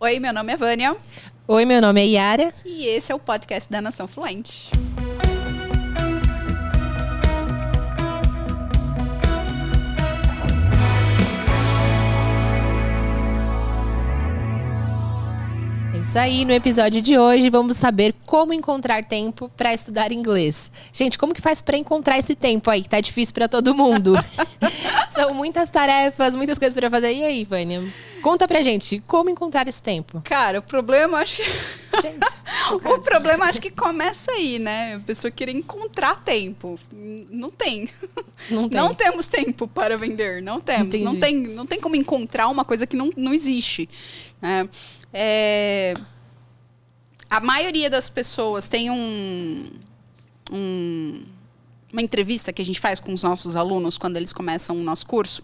Oi, meu nome é Vânia. Oi, meu nome é Yara. E esse é o podcast da Nação Fluente. É isso aí, no episódio de hoje vamos saber como encontrar tempo para estudar inglês. Gente, como que faz para encontrar esse tempo aí que tá difícil para todo mundo? São muitas tarefas, muitas coisas para fazer. E aí, Vânia? Conta pra gente, como encontrar esse tempo? Cara, o problema acho que Gente, o problema acho que começa aí, né? A pessoa querer encontrar tempo. Não tem. Não, tem. não temos tempo para vender. Não temos. Não tem, não tem como encontrar uma coisa que não, não existe. Né? É, a maioria das pessoas tem um, um, uma entrevista que a gente faz com os nossos alunos quando eles começam o nosso curso.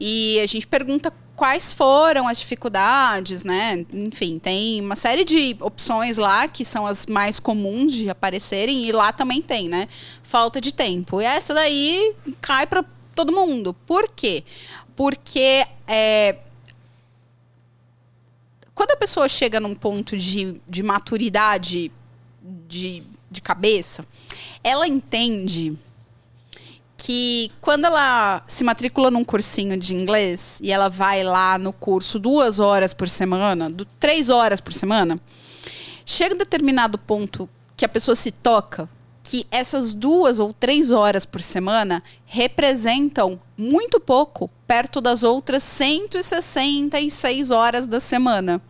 E a gente pergunta quais foram as dificuldades, né? Enfim, tem uma série de opções lá que são as mais comuns de aparecerem e lá também tem, né? Falta de tempo. E essa daí cai para todo mundo. Por quê? Porque é, quando a pessoa chega num ponto de, de maturidade de, de cabeça, ela entende que quando ela se matricula num cursinho de inglês e ela vai lá no curso duas horas por semana, do, três horas por semana, chega um determinado ponto que a pessoa se toca que essas duas ou três horas por semana representam muito pouco perto das outras 166 horas da semana.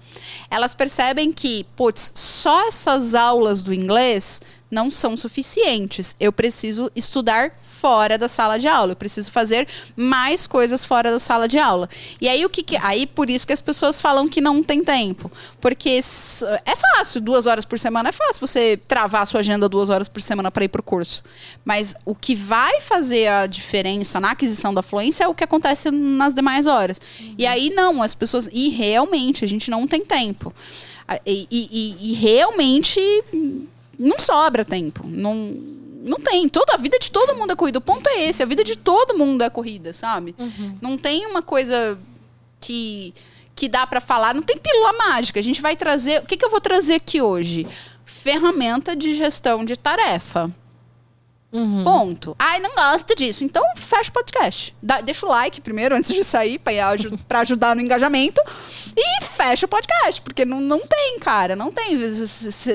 Elas percebem que, putz, só essas aulas do inglês não são suficientes. Eu preciso estudar fora da sala de aula. Eu preciso fazer mais coisas fora da sala de aula. E aí o que, que aí por isso que as pessoas falam que não tem tempo, porque é fácil, duas horas por semana é fácil você travar a sua agenda duas horas por semana para ir para o curso. Mas o que vai fazer a diferença na aquisição da fluência é o que acontece nas demais horas. Uhum. E aí não, as pessoas e realmente a gente não tem tempo. E, e, e realmente não sobra tempo. Não, não tem. Toda a vida de todo mundo é corrida. O ponto é esse. A vida de todo mundo é corrida, sabe? Uhum. Não tem uma coisa que que dá para falar. Não tem pílula mágica. A gente vai trazer. O que, que eu vou trazer aqui hoje? Ferramenta de gestão de tarefa. Uhum. Ponto. Ai, não gosto disso. Então, fecha o podcast. Dá, deixa o like primeiro, antes de sair, para ajudar no engajamento. E fecha o podcast. Porque não, não tem, cara. Não tem.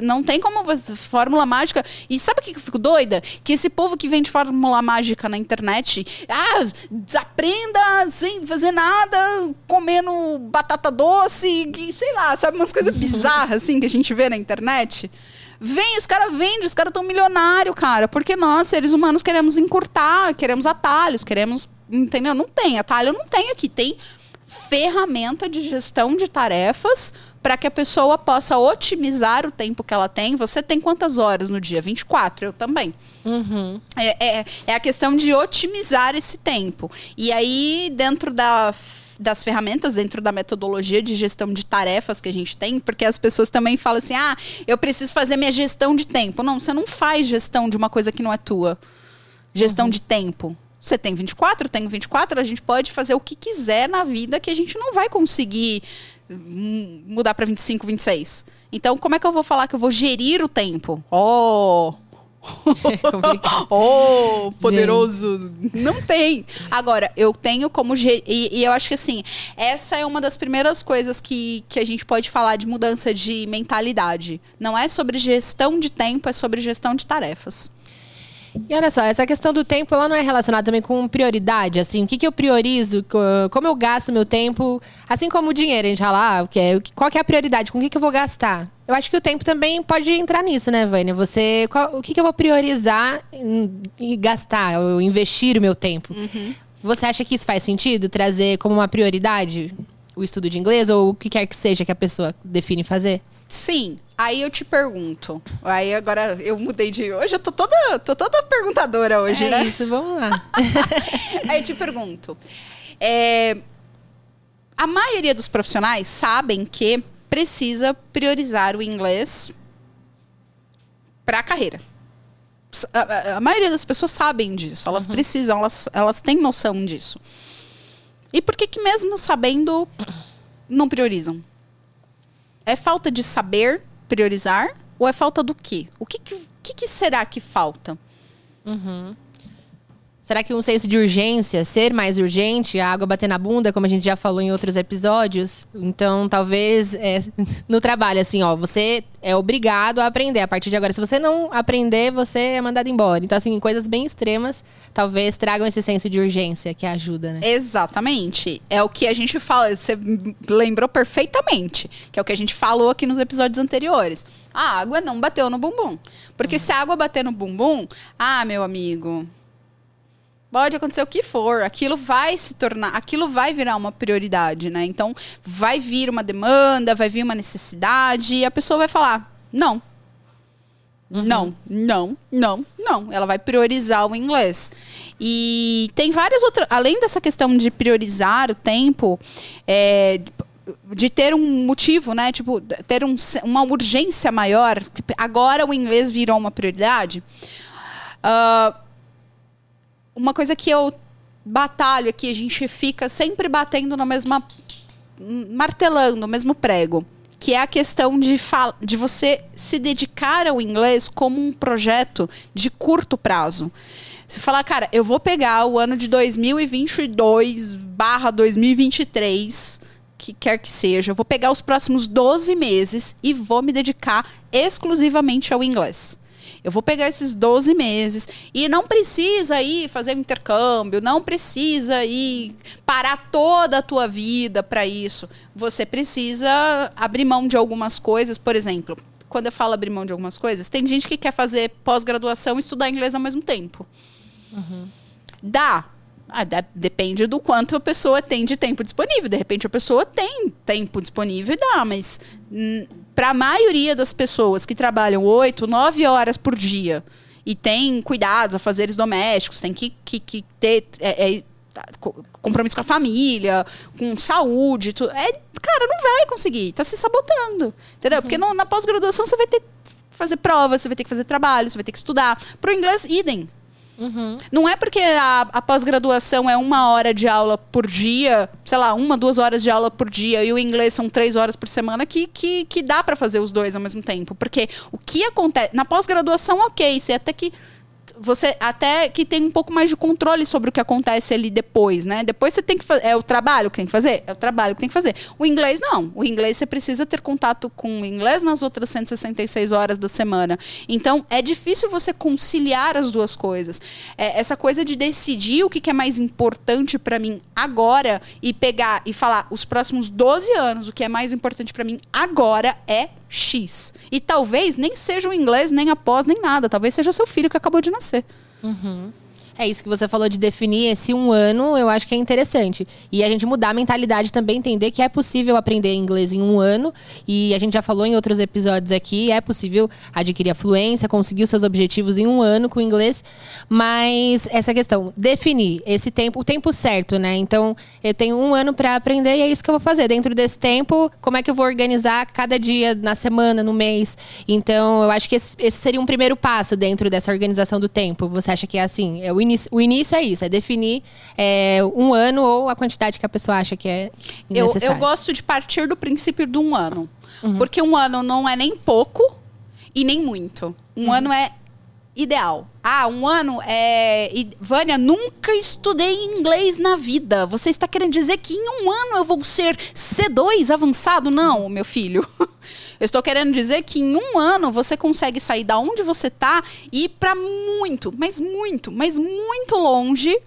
Não tem como. Fórmula mágica. E sabe o que eu fico doida? Que esse povo que vende fórmula mágica na internet. Ah, aprenda sem fazer nada, comendo batata doce, que, sei lá, sabe? Umas coisas bizarras assim que a gente vê na internet. Vem, os caras vendem, os caras tão milionários, cara. Porque nós, seres humanos, queremos encurtar, queremos atalhos, queremos. Entendeu? Não tem. Atalho não tem aqui. Tem ferramenta de gestão de tarefas para que a pessoa possa otimizar o tempo que ela tem. Você tem quantas horas no dia? 24, eu também. Uhum. É, é, é a questão de otimizar esse tempo. E aí, dentro da das ferramentas dentro da metodologia de gestão de tarefas que a gente tem, porque as pessoas também falam assim: ah, eu preciso fazer minha gestão de tempo. Não, você não faz gestão de uma coisa que não é tua. Gestão uhum. de tempo. Você tem 24, eu tenho 24, a gente pode fazer o que quiser na vida que a gente não vai conseguir hum, mudar para 25, 26. Então, como é que eu vou falar que eu vou gerir o tempo? Oh, oh, poderoso. Gente. Não tem. Agora, eu tenho como. E, e, eu acho que assim, essa é uma das primeiras coisas que, que a gente pode falar de mudança de mentalidade. Não é sobre gestão de tempo, é sobre gestão de tarefas. E olha só, essa questão do tempo, ela não é relacionada também com prioridade, assim, o que, que eu priorizo, como eu gasto meu tempo, assim como o dinheiro, a gente fala, ah, qual que é a prioridade, com o que, que eu vou gastar? Eu acho que o tempo também pode entrar nisso, né, Vânia? Você, qual, o que, que eu vou priorizar e gastar, ou investir o meu tempo? Uhum. Você acha que isso faz sentido, trazer como uma prioridade o estudo de inglês, ou o que quer que seja que a pessoa define fazer? Sim. Aí eu te pergunto. Aí agora eu mudei de. Hoje eu tô toda, tô toda perguntadora hoje, é né? Isso, vamos lá. Aí eu te pergunto. É, a maioria dos profissionais sabem que precisa priorizar o inglês para a carreira. A, a, maioria das pessoas sabem disso. Elas uhum. precisam, elas, elas têm noção disso. E por que que mesmo sabendo não priorizam? É falta de saber priorizar? Ou é falta do quê? O que, que, que, será que falta? Será que um senso de urgência, ser mais urgente, a água bater na bunda, como a gente já falou em outros episódios? Então, talvez é, no trabalho, assim, ó, você é obrigado a aprender a partir de agora. Se você não aprender, você é mandado embora. Então, assim, coisas bem extremas talvez tragam esse senso de urgência que ajuda, né? Exatamente. É o que a gente fala, você lembrou perfeitamente, que é o que a gente falou aqui nos episódios anteriores. A água não bateu no bumbum. Porque se a água bater no bumbum, ah, meu amigo, pode acontecer o que for, aquilo vai se tornar, aquilo vai virar uma prioridade, né? Então, vai vir uma demanda, vai vir uma necessidade e a pessoa vai falar: "Não". Não, não, não, não. Ela vai priorizar o inglês. E tem várias outras. Além dessa questão de priorizar o tempo, é, de ter um motivo, né? Tipo, ter um, uma urgência maior. Agora o inglês virou uma prioridade. Ah, uma coisa que eu batalho aqui, a gente fica sempre batendo na mesma. martelando no mesmo prego. Que é a questão de, de você se dedicar ao inglês como um projeto de curto prazo. Você falar, cara, eu vou pegar o ano de 2022 barra 2023, que quer que seja, eu vou pegar os próximos 12 meses e vou me dedicar exclusivamente ao inglês. Eu vou pegar esses 12 meses e não precisa ir fazer um intercâmbio, não precisa ir parar toda a tua vida para isso. Você precisa abrir mão de algumas coisas, por exemplo. Quando eu falo abrir mão de algumas coisas, tem gente que quer fazer pós-graduação e estudar inglês ao mesmo tempo. Dá. Ah, de- depende do quanto a pessoa tem de tempo disponível. De repente a pessoa tem tempo disponível e dá, mas para a maioria das pessoas que trabalham 8, 9 horas por dia e tem cuidados, afazeres domésticos, tem que, que, que ter é, é, co- compromisso com a família, com saúde, tu, é, cara, não vai conseguir, tá se sabotando, entendeu? Porque no- na pós-graduação você vai ter que fazer prova, você vai ter que fazer trabalho, você vai ter que estudar. Pro inglês, idem. Não é porque a, a pós-graduação é uma hora de aula por dia, sei lá, uma, duas horas de aula por dia, e o inglês são três horas por semana, que, que, que dá para fazer os dois ao mesmo tempo. Porque o que acontece. Na pós-graduação, ok, você até que. Você até que tem um pouco mais de controle sobre o que acontece ali depois, né? Depois você tem que fazer. É o trabalho que tem que fazer? É o trabalho que tem que fazer. O inglês, não. O inglês você precisa ter contato com o inglês nas outras 166 horas da semana. Então, é difícil você conciliar as duas coisas. É, essa coisa de decidir o que, que é mais importante para mim agora e pegar e falar os próximos 12 anos, o que é mais importante para mim agora é X. E talvez nem seja o inglês, nem a pós, nem nada. Talvez seja seu filho que acabou de nascer. É isso que você falou de definir esse um ano, eu acho que é interessante. E a gente mudar a mentalidade também, entender que é possível aprender inglês em um ano. E a gente já falou em outros episódios aqui, é possível adquirir a fluência, conseguir os seus objetivos em um ano com inglês. Mas essa questão, definir esse tempo, o tempo certo, né? Então, eu tenho um ano para aprender e é isso que eu vou fazer. Dentro desse tempo, como é que eu vou organizar cada dia, na semana, no mês? Então, eu acho que esse, esse seria um primeiro passo dentro dessa organização do tempo. Você acha que é assim? É o, início, o início é isso, é definir é, um ano ou a quantidade que a pessoa acha que é Eu, necessário. eu gosto de partir do princípio de um ano. Porque um ano não é nem pouco e nem muito. Um ano é ideal. Ah, um ano é. Vânia, nunca estudei inglês na vida. Você está querendo dizer que em um ano eu vou ser C2 avançado? Não, meu filho. Eu estou querendo dizer que em um ano você consegue sair da onde você está e ir para muito, mas muito, mas muito longe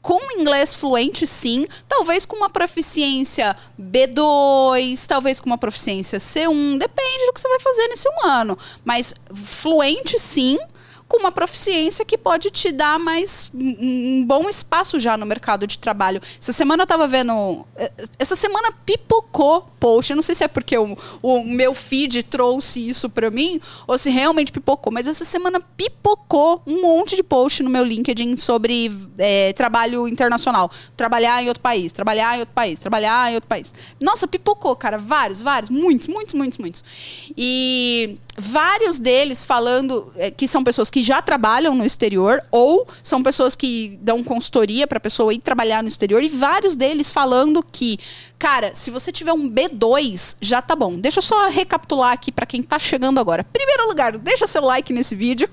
com inglês fluente, sim. Talvez com uma proficiência B2, talvez com uma proficiência C1. Depende do que você vai fazer nesse um ano. Mas fluente, sim. Com uma proficiência que pode te dar mais um bom espaço já no mercado de trabalho. Essa semana eu tava vendo. eh, Essa semana pipocou post. Eu não sei se é porque o, o meu feed trouxe isso pra mim ou se realmente pipocou. Mas essa semana pipocou um monte de post no meu LinkedIn sobre eh, trabalho internacional. Trabalhar em outro país, trabalhar em outro país, trabalhar em outro país. Nossa, pipocou, cara. Vários, vários. Muitos, muitos, muitos, muitos. E vários deles falando eh, que são pessoas que já trabalham no exterior ou são pessoas que dão consultoria para a pessoa ir trabalhar no exterior e vários deles falando que, cara, se você tiver um B2, já tá bom. Deixa eu só recapitular aqui para quem tá chegando agora. Primeiro lugar, deixa seu like nesse vídeo.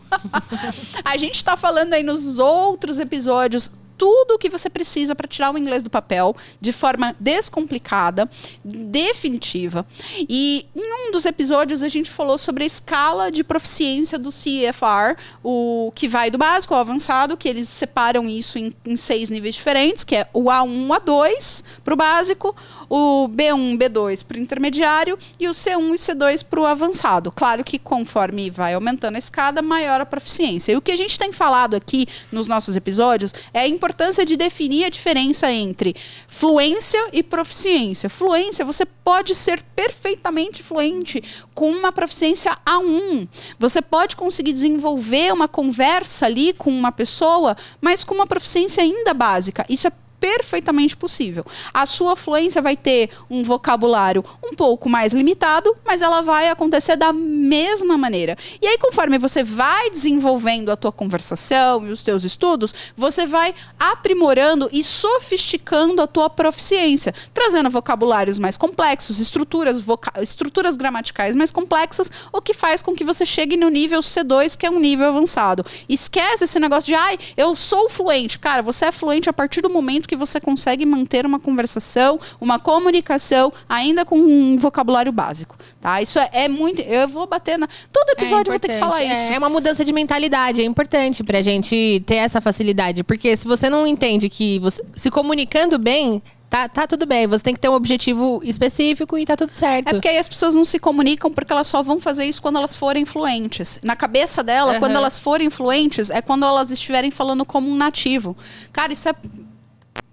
a gente tá falando aí nos outros episódios tudo o que você precisa para tirar o inglês do papel de forma descomplicada, definitiva. E em um dos episódios a gente falou sobre a escala de proficiência do CFR, o que vai do básico ao avançado, que eles separam isso em, em seis níveis diferentes, que é o A1, A2 para o básico, o B1, B2 para o intermediário e o C1 e C2 para o avançado. Claro que conforme vai aumentando a escada, maior a proficiência. E o que a gente tem falado aqui nos nossos episódios é a importância de definir a diferença entre fluência e proficiência. Fluência, você pode ser perfeitamente fluente com uma proficiência A1. Você pode conseguir desenvolver uma conversa ali com uma pessoa, mas com uma proficiência ainda básica. Isso é perfeitamente possível. A sua fluência vai ter um vocabulário um pouco mais limitado, mas ela vai acontecer da mesma maneira. E aí, conforme você vai desenvolvendo a tua conversação e os teus estudos, você vai aprimorando e sofisticando a tua proficiência, trazendo vocabulários mais complexos, estruturas, estruturas gramaticais mais complexas, o que faz com que você chegue no nível C2, que é um nível avançado. Esquece esse negócio de, ai, eu sou fluente. Cara, você é fluente a partir do momento que você consegue manter uma conversação, uma comunicação, ainda com um vocabulário básico. Tá? Isso é, é muito. Eu vou bater na. Todo é episódio é eu vou ter que falar é, isso. É uma mudança de mentalidade, é importante pra gente ter essa facilidade. Porque se você não entende que você se comunicando bem, Tá, tá tudo bem, você tem que ter um objetivo específico e tá tudo certo. É porque aí as pessoas não se comunicam porque elas só vão fazer isso quando elas forem fluentes. Na cabeça dela, uhum. quando elas forem fluentes, é quando elas estiverem falando como um nativo. Cara, isso é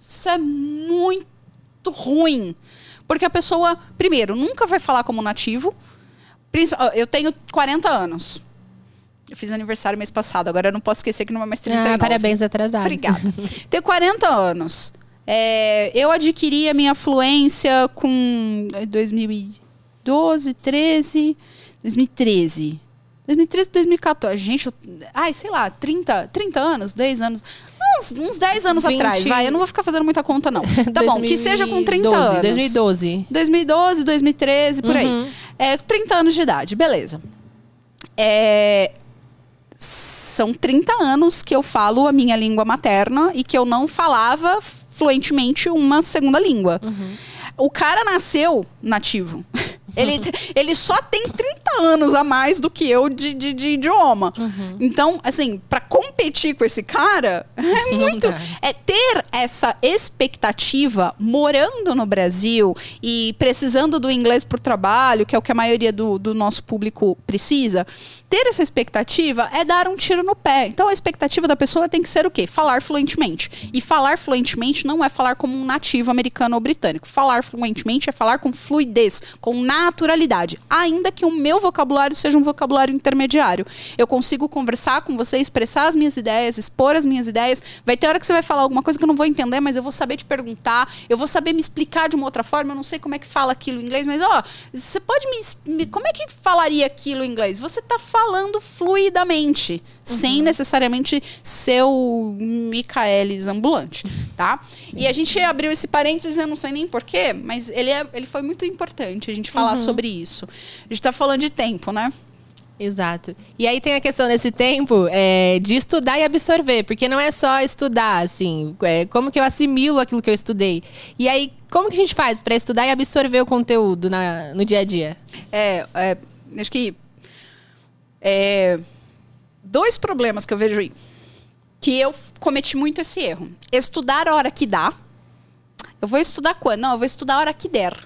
isso é muito ruim. Porque a pessoa, primeiro, nunca vai falar como nativo. Eu tenho 40 anos. Eu fiz aniversário mês passado, agora eu não posso esquecer que não é mais 39. Ah, parabéns atrasado. Obrigada. tenho 40 anos. É, eu adquiri a minha fluência com 2012, 13, 2013. 2013, 2014. Gente, eu, ai, sei lá, 30, 30 anos, 10 anos uns, uns 10 anos 20... atrás, vai. Eu não vou ficar fazendo muita conta, não. Tá 2012, bom, que seja com 30 anos. 2012. 2012, 2013, por uhum. aí. É, 30 anos de idade, beleza. É, são 30 anos que eu falo a minha língua materna e que eu não falava fluentemente uma segunda língua. Uhum. O cara nasceu nativo. Ele, ele só tem 30 anos a mais do que eu de, de, de idioma. Uhum. Então, assim, para competir com esse cara, é muito. é ter essa expectativa morando no Brasil e precisando do inglês por trabalho, que é o que a maioria do, do nosso público precisa ter essa expectativa é dar um tiro no pé. Então a expectativa da pessoa tem que ser o quê? Falar fluentemente. E falar fluentemente não é falar como um nativo americano ou britânico. Falar fluentemente é falar com fluidez, com naturalidade. Ainda que o meu vocabulário seja um vocabulário intermediário. Eu consigo conversar com você, expressar as minhas ideias, expor as minhas ideias. Vai ter hora que você vai falar alguma coisa que eu não vou entender, mas eu vou saber te perguntar, eu vou saber me explicar de uma outra forma. Eu não sei como é que fala aquilo em inglês, mas ó, você pode me, como é que falaria aquilo em inglês? Você está falando fluidamente, uhum. sem necessariamente ser o Michaelis ambulante, tá? Sim. E a gente abriu esse parênteses, eu não sei nem porquê, mas ele, é, ele foi muito importante a gente falar uhum. sobre isso. A gente está falando de tempo, né? Exato. E aí tem a questão nesse tempo é, de estudar e absorver, porque não é só estudar, assim, é, como que eu assimilo aquilo que eu estudei. E aí, como que a gente faz para estudar e absorver o conteúdo na, no dia a dia? É, é acho que é, dois problemas que eu vejo aí. Que eu cometi muito esse erro. Estudar a hora que dá. Eu vou estudar quando? Não, eu vou estudar a hora que der.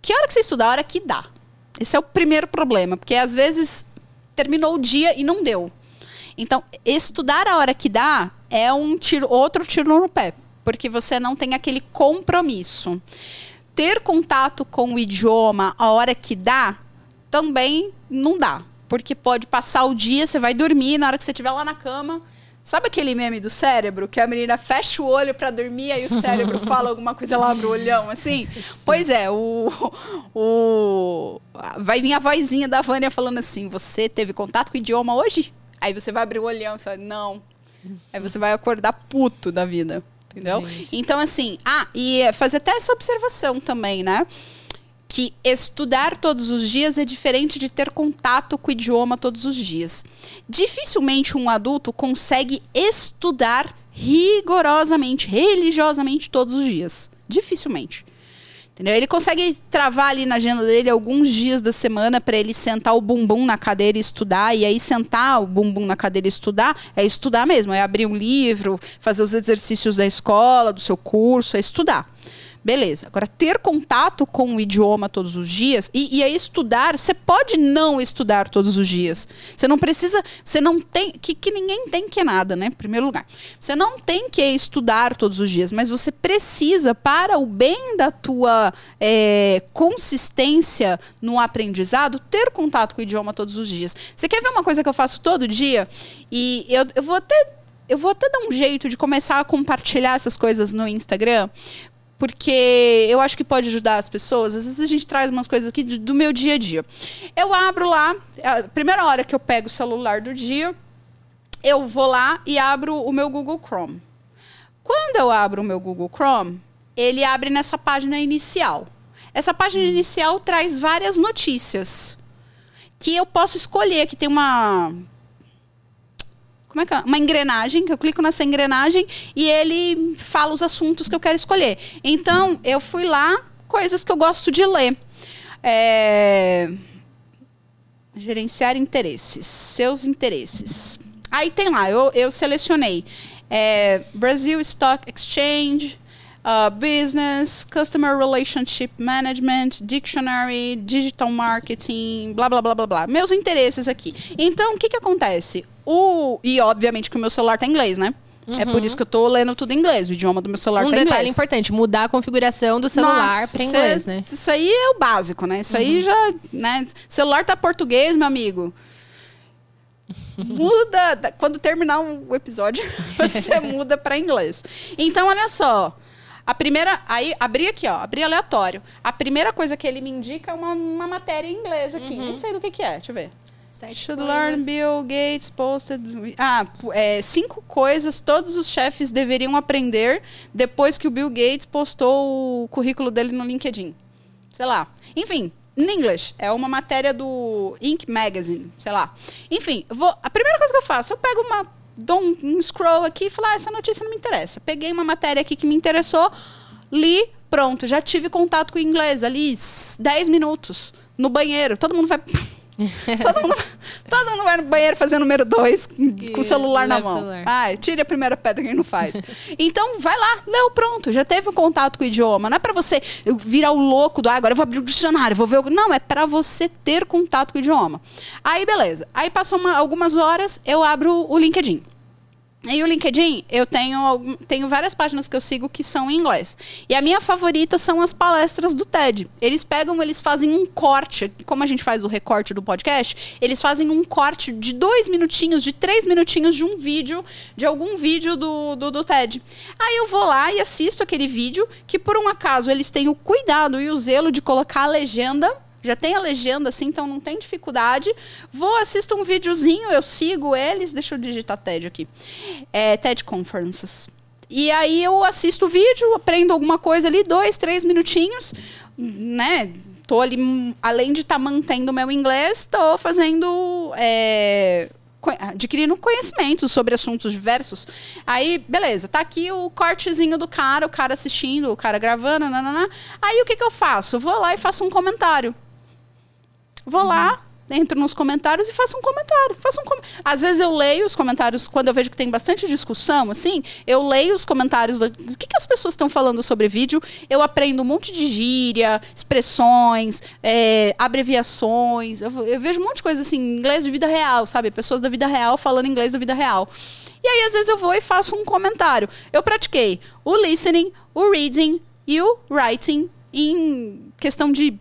Que hora que você estuda? A hora que dá. Esse é o primeiro problema, porque às vezes terminou o dia e não deu. Então, estudar a hora que dá é um tiro, outro tiro no pé, porque você não tem aquele compromisso. Ter contato com o idioma a hora que dá também não dá. Porque pode passar o dia, você vai dormir, na hora que você estiver lá na cama. Sabe aquele meme do cérebro? Que a menina fecha o olho para dormir, aí o cérebro fala alguma coisa, ela abre o olhão, assim? Sim. Pois é, o, o. Vai vir a vozinha da Vânia falando assim: Você teve contato com o idioma hoje? Aí você vai abrir o olhão e você vai, não. Aí você vai acordar puto da vida. Entendeu? Gente. Então, assim, ah, e fazer até essa observação também, né? Que estudar todos os dias é diferente de ter contato com o idioma todos os dias. Dificilmente um adulto consegue estudar rigorosamente, religiosamente todos os dias. Dificilmente. Entendeu? Ele consegue travar ali na agenda dele alguns dias da semana para ele sentar o bumbum na cadeira e estudar. E aí, sentar o bumbum na cadeira e estudar é estudar mesmo. É abrir um livro, fazer os exercícios da escola, do seu curso, é estudar. Beleza. Agora, ter contato com o idioma todos os dias e, e aí estudar, você pode não estudar todos os dias. Você não precisa, você não tem, que, que ninguém tem que nada, né? Em primeiro lugar. Você não tem que estudar todos os dias, mas você precisa, para o bem da tua é, consistência no aprendizado, ter contato com o idioma todos os dias. Você quer ver uma coisa que eu faço todo dia? E eu, eu vou até eu vou até dar um jeito de começar a compartilhar essas coisas no Instagram, porque eu acho que pode ajudar as pessoas. Às vezes a gente traz umas coisas aqui do, meu dia a dia. Eu abro lá, a primeira hora que eu pego o celular do dia, eu vou lá e abro o meu Google Chrome. Quando eu abro o meu Google Chrome, ele abre nessa página inicial. Essa página inicial traz várias notícias que eu posso escolher, que tem uma como é que é? Uma engrenagem, que eu clico nessa engrenagem e ele fala os assuntos que eu quero escolher. Então, eu fui lá, coisas que eu gosto de ler. É... Gerenciar interesses. Seus interesses. Aí tem lá, eu, eu selecionei é, Brasil Stock Exchange, uh, Business, Customer Relationship Management, Dictionary, Digital Marketing, blá blá blá blá blá. Meus interesses aqui. Então, o que, que acontece? O, e obviamente que o meu celular tá em inglês, né? É por isso que eu tô lendo tudo em inglês. O idioma do meu celular Um tá em detalhe inglês. importante, mudar a configuração do celular para inglês, cê- né? Isso aí é o básico, né? Isso aí já, né? Celular tá português, meu amigo. Muda, da- quando terminar um- o episódio, você muda para inglês. Então, olha só. A primeira, aí abri aqui, ó, abri aleatório. A primeira coisa que ele me indica é uma, uma matéria em inglês aqui. Nem sei do que que é, deixa eu ver. Should learn Bill Gates posted. Ah, é, cinco coisas todos os chefes deveriam aprender depois que o Bill Gates postou o currículo dele no LinkedIn. Sei lá. Enfim, in English. É uma matéria do Inc. Magazine, sei lá. Enfim, vou, a primeira coisa que eu faço, eu pego uma. Dou um, um scroll aqui e falo, ah, essa notícia não me interessa. Peguei uma matéria aqui que me interessou, li, pronto, já tive contato com o inglês ali, s- 10 minutos, no banheiro. Todo mundo vai. todo, mundo, todo mundo vai no banheiro fazer número 2 com o celular na mão. celular. Ai, tire a primeira pedra quem não faz. então, vai lá, leu, pronto. Já teve um contato com o idioma. Não é pra você virar o louco do, ah, agora eu vou abrir o dicionário, vou ver o... Não, é pra você ter contato com o idioma. Aí, beleza. Aí, passou uma- algumas horas, eu abro o LinkedIn. E o LinkedIn, eu tenho, tenho várias páginas que eu sigo que são em inglês. E a minha favorita são as palestras do TED. Eles pegam, eles fazem um corte, como a gente faz o recorte do podcast, eles fazem um corte de dois minutinhos, de três minutinhos de um vídeo, de algum vídeo do, do, do TED. Aí eu vou lá e assisto aquele vídeo, que por um acaso eles têm o cuidado e o zelo de colocar a legenda já tem a legenda, assim, então não tem dificuldade. Vou, assisto um videozinho, eu sigo eles. Deixa eu digitar TED aqui. É, TED Conferences. E aí eu assisto o vídeo, aprendo alguma coisa ali, dois, três minutinhos, né? Tô ali, além de estar mantendo o meu inglês, tô fazendo. é, adquirindo conhecimento sobre assuntos diversos. Aí, beleza, tá aqui o cortezinho do cara, o cara assistindo, o cara gravando, nanana. Aí o que, que eu faço? Eu vou lá e faço um comentário. Vou lá, entro nos comentários e faço um comentário. Faço um com... Às vezes eu leio os comentários, quando eu vejo que tem bastante discussão, assim, eu leio os comentários do que, que as pessoas estão falando sobre vídeo. Eu aprendo um monte de gíria, expressões, é, abreviações. Eu, eu vejo um monte de coisa assim, inglês de vida real, sabe? Pessoas da vida real falando inglês da vida real. E aí, às vezes, eu vou e faço um comentário. Eu pratiquei o listening, o reading e o writing em questão de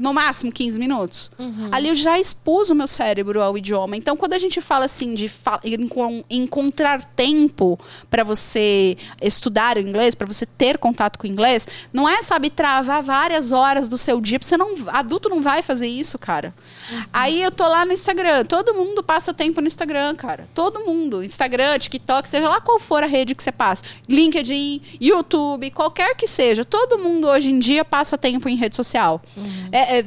no máximo 15 minutos. Ali eu já expus o meu cérebro ao idioma. Então, quando a gente fala assim de fa encon encontrar tempo para você estudar o inglês, para você ter contato com o inglês, não é, sabe, travar várias horas do seu dia. Você não, adulto não vai fazer isso, cara. Aí eu tô lá no Instagram. Todo mundo passa tempo no Instagram, cara. Todo mundo. Instagram, TikTok, seja lá qual for a rede que você passa. LinkedIn, YouTube, qualquer que seja. Todo mundo hoje em dia passa tempo em rede social. É, é,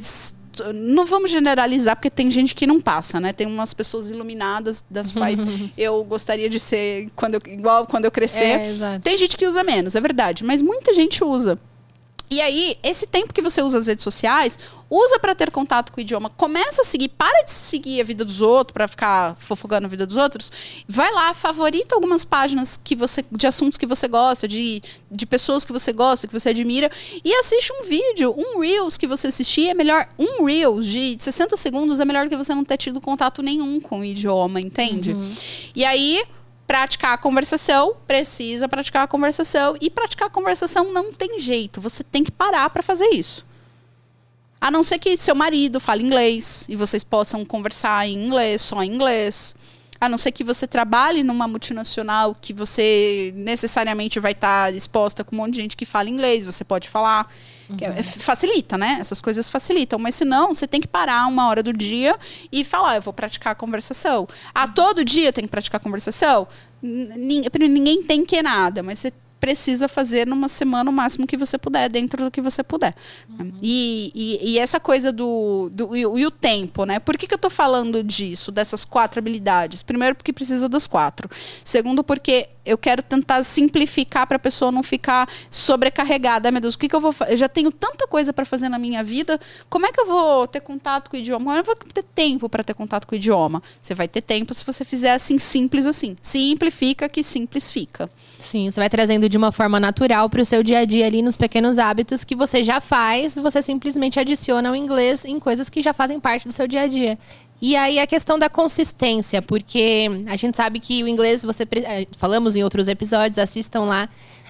não vamos generalizar, porque tem gente que não passa, né? Tem umas pessoas iluminadas das quais eu gostaria de ser quando eu- igual quando eu crescer. É. Tem gente que usa menos, é verdade, mas muita gente usa. E aí, esse tempo que você usa as redes sociais, usa para ter contato com o idioma. Começa a seguir, para de seguir a vida dos outros, para ficar fofocando a vida dos outros. Vai lá, favorita algumas páginas que você, de assuntos que você gosta, de, de pessoas que você gosta, que você admira, e assiste um vídeo, um Reels que você assistir é melhor. Um Reels de 60 segundos é melhor que você não ter tido contato nenhum com o idioma, entende? E aí, praticar a conversação, precisa praticar a conversação. E praticar a conversação não tem jeito. Você tem que parar para fazer isso. A não ser que seu marido fale inglês e vocês possam conversar em inglês, só em inglês. A não ser que você trabalhe numa multinacional que você necessariamente vai estar exposta com um monte de gente que fala inglês, você pode falar. Que é- facilita, né? Essas coisas facilitam. Mas se não, você tem que parar uma hora do dia e falar, "Ah, eu vou praticar a conversação. Ah, todo dia tem que praticar a conversação? Ninguém tem que nada, mas você precisa fazer numa semana o máximo que você puder, dentro do que você puder. E, e- e essa coisa do. do e, o- e o tempo, né? Por que, que eu tô falando disso, dessas quatro habilidades? Primeiro, porque precisa das quatro. Segundo, porque eu quero tentar simplificar para a pessoa não ficar sobrecarregada. Ai, meu Deus, o que, que eu vou fazer? Eu já tenho tanta coisa para fazer na minha vida, como é que eu vou ter contato com o idioma? Como eu vou ter tempo para ter contato com o idioma? Você vai ter tempo se você fizer assim, simples assim. Simplifica que simples fica. Sim, você vai trazendo de uma forma natural para o seu dia a dia ali nos pequenos hábitos que você já faz, você simplesmente adiciona o inglês em coisas que já fazem parte do seu dia a dia. E aí a questão da consistência, porque a gente sabe que o inglês, você eh, falamos em outros episódios, assistam lá.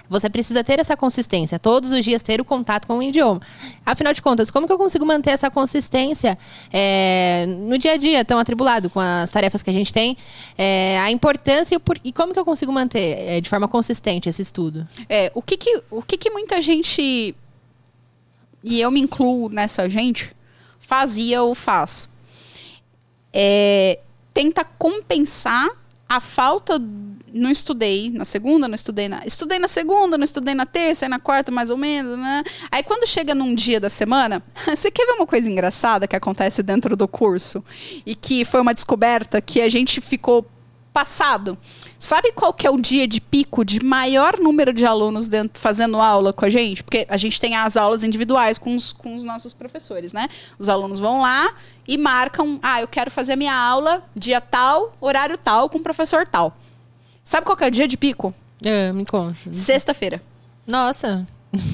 Você precisa ter essa consistência, todos os dias ter o contato com o idioma. Afinal de contas, como que eu consigo manter essa consistência eh, no dia a dia, tão atribulado com as tarefas que a gente tem? Eh, a importância e, por- e como que eu consigo manter eh, de forma consistente esse estudo? É, o que que, o que que muita gente, e eu me incluo nessa gente, fazia ou faz? É, tenta compensar a falta. Não estudei na segunda, não estudei na. Estudei na segunda, não estudei na terça, e na quarta, mais ou menos, né? Aí quando chega num dia da semana, você quer ver uma coisa engraçada que acontece dentro do curso? E que foi uma descoberta que a gente ficou passado. Sabe qual que é o dia de pico de maior número de alunos dentro, fazendo aula com a gente? Porque a gente tem as aulas individuais com os, com os nossos professores, né? Os alunos vão lá e marcam, ah, eu quero fazer a minha aula dia tal, horário tal, com o professor tal. Sabe qual que é o dia de pico? Ah, me conta. Sexta-feira. Nossa,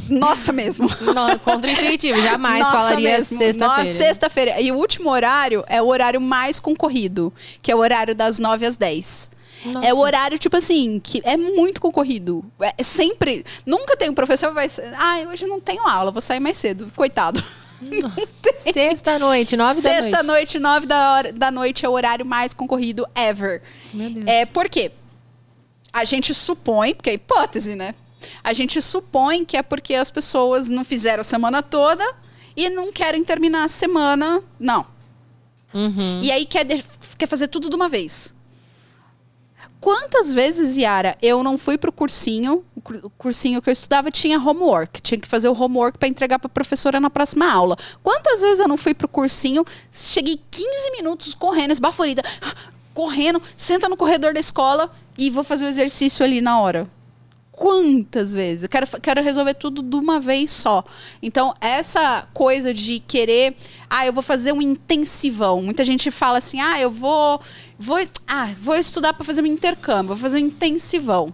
Nossa mesmo. contra-intuitivo. Jamais Nossa falaria sexta-feira. Sexta-feira. E o último horário é o horário mais concorrido, que é o horário das 9 às 10. Nossa. É o horário, tipo assim, que é muito concorrido. É sempre. Nunca tem um professor que vai. Ah, hoje não tenho aula, vou sair mais cedo. Coitado. Sexta-noite, nove da noite. Sexta-noite, nove da, hora, da noite é o horário mais concorrido ever. Meu Deus. É, por quê? A gente supõe, porque é hipótese, né? A gente supõe que é porque as pessoas não fizeram a semana toda e não querem terminar a semana. Não. Uhum. E aí quer, quer fazer tudo de uma vez. Quantas vezes, Yara, eu não fui pro cursinho, o cur- o cursinho que eu estudava tinha homework, tinha que fazer o homework para entregar para professora na próxima aula. Quantas vezes eu não fui pro cursinho, cheguei 15 minutos correndo, esbaforida, correndo, senta no corredor da escola e vou fazer o exercício ali na hora quantas vezes? Eu quero, quero resolver tudo de uma vez só. Então, essa coisa de querer, ah, eu vou fazer um intensivão. Muita gente fala assim, ah, eu vou, vou, ah, vou estudar para fazer um intercâmbio, vou fazer um intensivão.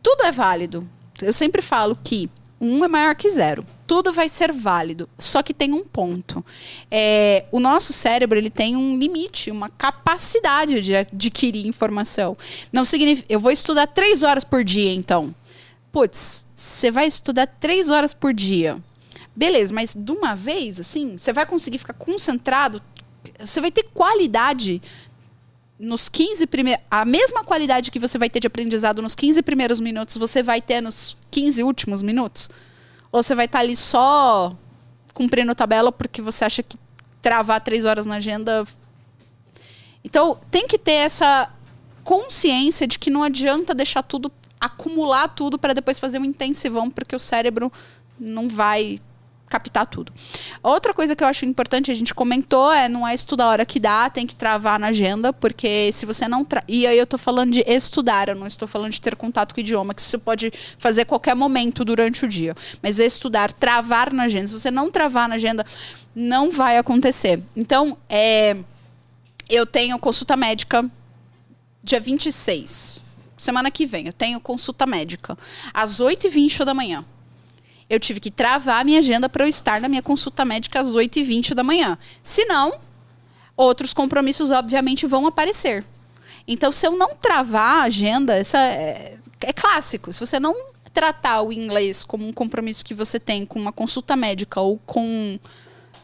Tudo é válido. Eu sempre falo que um é maior que zero. Tudo vai ser válido, só que tem um ponto. É, o nosso cérebro ele tem um limite, uma capacidade de adquirir informação. Não significa. Eu vou estudar três horas por dia, então. Putz, você vai estudar três horas por dia Beleza, mas de uma vez, assim, você vai conseguir ficar concentrado, você vai ter qualidade nos 15 primeiros. A mesma qualidade que você vai ter de aprendizado nos 15 primeiros minutos, você vai ter nos 15 últimos minutos? Ou você vai estar ali só cumprindo tabela porque você acha que travar três horas na agenda. Então, tem que ter essa consciência de que não adianta deixar tudo, acumular tudo para depois fazer um intensivão, porque o cérebro não vai captar tudo. Outra coisa que eu acho importante, a gente comentou, é não é estudar a hora que dá, tem que travar na agenda, porque se você não. Tra... E aí eu tô falando de estudar, eu não estou falando de ter contato com o idioma, que você pode fazer qualquer momento durante o dia. Mas estudar, travar na agenda. Se você não travar na agenda, não vai acontecer. Então, é. Eu tenho consulta médica dia 26. Semana que vem, eu tenho consulta médica. Às 8h20 da manhã eu tive que travar a minha agenda para eu estar na minha consulta médica às 8h20 da manhã. Se não, outros compromissos, obviamente, vão aparecer. Então, se eu não travar a agenda, essa é, é clássico. Se você não tratar o inglês como um compromisso que você tem com uma consulta médica ou com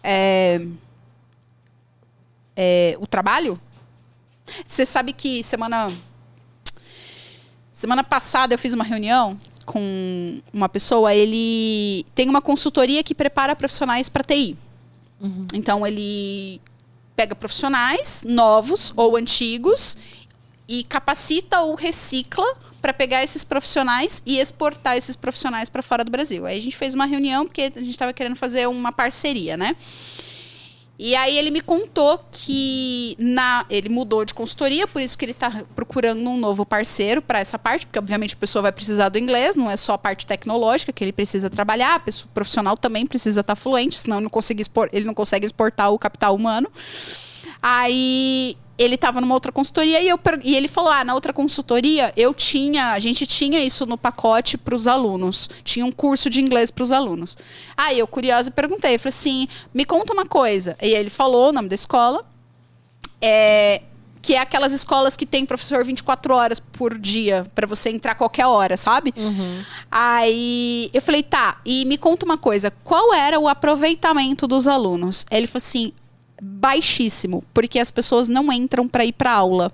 é, é, o trabalho, você sabe que semana semana passada eu fiz uma reunião com uma pessoa, ele tem uma consultoria que prepara profissionais para TI. Uhum. Então ele pega profissionais novos ou antigos e capacita ou recicla para pegar esses profissionais e exportar esses profissionais para fora do Brasil. Aí a gente fez uma reunião porque a gente estava querendo fazer uma parceria, né? E aí ele me contou que na, ele mudou de consultoria, por isso que ele está procurando um novo parceiro para essa parte, porque obviamente a pessoa vai precisar do inglês, não é só a parte tecnológica que ele precisa trabalhar, a pessoa profissional também precisa estar tá fluente, senão não expor, ele não consegue exportar o capital humano. Aí ele estava numa outra consultoria e, eu, e ele falou: ah, na outra consultoria eu tinha, a gente tinha isso no pacote para os alunos. Tinha um curso de inglês para os alunos. Aí eu, curiosa, perguntei, falei assim: me conta uma coisa. E ele falou o nome da escola. É, que é aquelas escolas que tem professor 24 horas por dia para você entrar qualquer hora, sabe? Uhum. Aí eu falei, tá, e me conta uma coisa, qual era o aproveitamento dos alunos? Ele falou assim: baixíssimo, porque as pessoas não entram para ir para aula.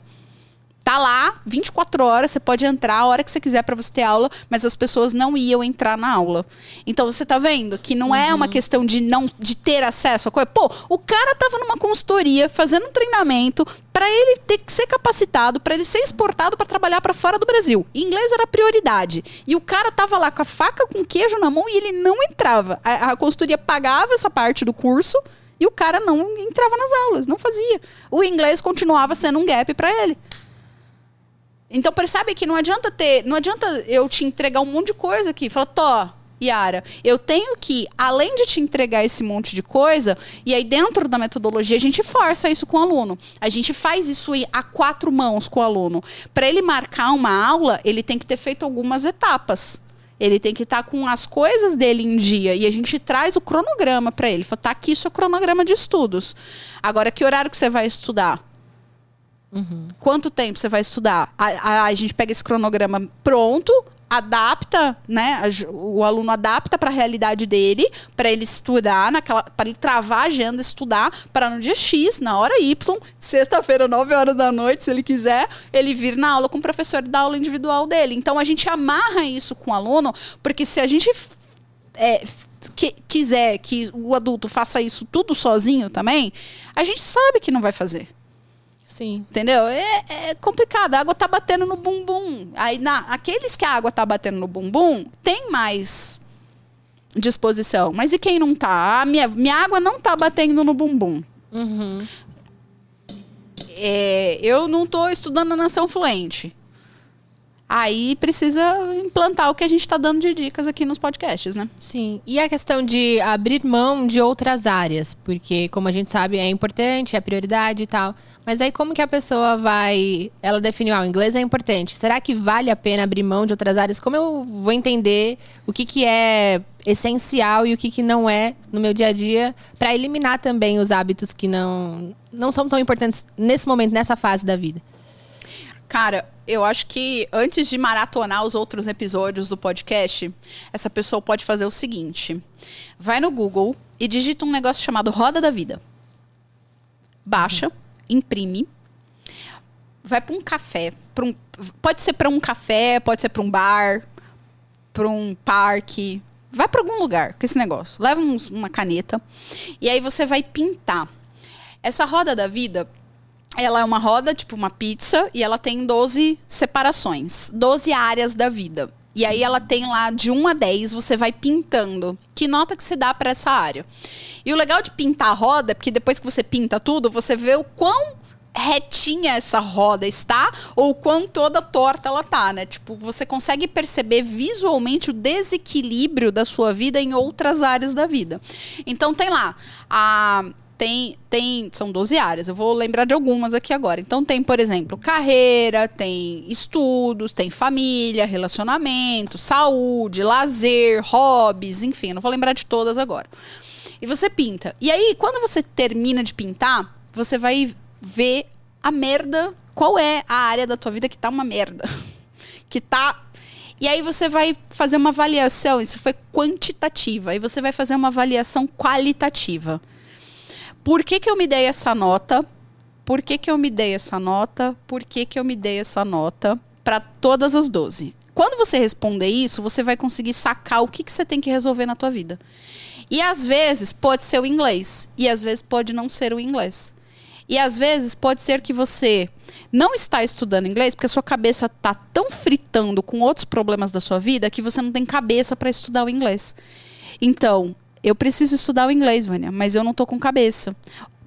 Tá lá, 24 horas, você pode entrar a hora que você quiser para você ter aula, mas as pessoas não iam entrar na aula. Então você tá vendo que não uhum. é uma uhum. questão de não de ter acesso a coisa. Pô, o cara tava numa consultoria fazendo um treinamento para ele ter que ser capacitado, para ele ser exportado para trabalhar para fora do Brasil. inglês era prioridade. E o cara tava lá com a faca com queijo na mão e ele não entrava. A, a consultoria pagava essa parte do curso e o cara não entrava nas aulas, não fazia. O inglês continuava sendo um gap para ele. Então percebe que não adianta ter, não adianta eu te entregar um monte de coisa aqui, fala, Tó, Yara, eu tenho que, além de te entregar esse monte de coisa, e aí dentro da metodologia a gente força isso com o aluno. A gente faz isso a quatro mãos com o aluno. Para ele marcar uma aula, ele tem que ter feito algumas etapas. Ele tem que estar tá com as coisas dele em dia. E a gente traz o cronograma para ele. Fala, tá aqui seu cronograma de estudos. Agora, que horário que você vai estudar? Uhum. Quanto tempo você vai estudar? A, a, a, gente pega esse cronograma pronto, adapta, né? O aluno adapta para a realidade dele, para ele estudar naquela, para ele travar a agenda, estudar para no dia X, na hora Y, sexta-feira, 9 horas da noite, se ele quiser, ele vir na aula com o professor da aula individual dele. Então a gente amarra isso com o aluno, porque se a gente é, que, quiser que o adulto faça isso tudo sozinho também, a gente sabe que não vai fazer. Sim. Entendeu? É, é, complicado. A água tá batendo no bumbum. Aí, na, aqueles que a água tá batendo no bumbum, tem mais disposição. Mas e quem não tá? A minha, minha água não tá batendo no bumbum. Uhum. É, eu não tô estudando a nação fluente aí precisa implantar o que a gente está dando de dicas aqui nos podcasts, né? Sim. E a questão de abrir mão de outras áreas, porque como a gente sabe é importante, é prioridade e tal. Mas aí como que a pessoa vai, ela definiu, ah, o inglês é importante. Será que vale a pena abrir mão de outras áreas? Como eu vou entender o que que é essencial e o que que não é no meu dia a dia para eliminar também os hábitos que não não são tão importantes nesse momento, nessa fase da vida? Cara, eu acho que antes de maratonar os outros episódios do podcast, essa pessoa pode fazer o seguinte: vai no Google e digita um negócio chamado Roda da Vida. Baixa, imprime, vai para um café, pra um, pode ser para um café, pode ser para um bar, para um parque, vai para algum lugar com esse negócio. Leva uns, uma caneta e aí você vai pintar. Essa roda da vida ela é uma roda, tipo uma pizza, e ela tem 12 separações, 12 áreas da vida. E aí ela tem lá de 1 a 10, você vai pintando. Que nota que se dá para essa área? E o legal de pintar a roda é porque depois que você pinta tudo, você vê o quão retinha essa roda está ou quão toda torta ela tá, né? Tipo, você consegue perceber visualmente o desequilíbrio da sua vida em outras áreas da vida. Então tem lá a tem, tem, são 12 áreas. Eu vou lembrar de algumas aqui agora. Então tem, por exemplo, carreira, tem estudos, tem família, relacionamento, saúde, lazer, hobbies, enfim, não vou lembrar de todas agora. E você pinta. E aí, quando você termina de pintar, você vai ver a merda, qual é a área da tua vida que tá uma merda. Que tá e aí você vai fazer uma avaliação, isso foi quantitativa, aí você vai fazer uma avaliação qualitativa. Por que, que eu me dei essa nota? Por que, que eu me dei essa nota? Por que, que eu me dei essa nota? Para todas as 12. Quando você responder isso, você vai conseguir sacar o que, que você tem que resolver na tua vida. E às vezes pode ser o inglês. E às vezes pode não ser o inglês. E às vezes pode ser que você não está estudando inglês porque a sua cabeça está tão fritando com outros problemas da sua vida que você não tem cabeça para estudar o inglês. Então, eu preciso estudar o inglês, Vânia, mas eu não tô com cabeça.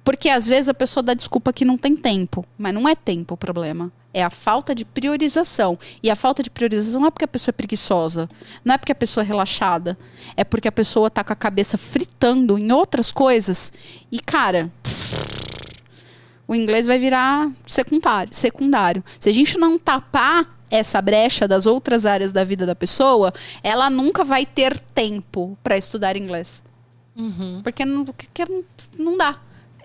Porque às vezes a pessoa dá desculpa que não tem tempo, mas não é tempo o problema. É a falta de priorização. E a falta de priorização não é porque a pessoa é preguiçosa, não é porque a pessoa é relaxada, é porque a pessoa tá com a cabeça fritando em outras coisas. E cara, o inglês vai virar secundário, secundário. Se a gente não tapar essa brecha das outras áreas da vida da pessoa, ela nunca vai ter tempo para estudar inglês. Uhum. Porque, não, porque não dá.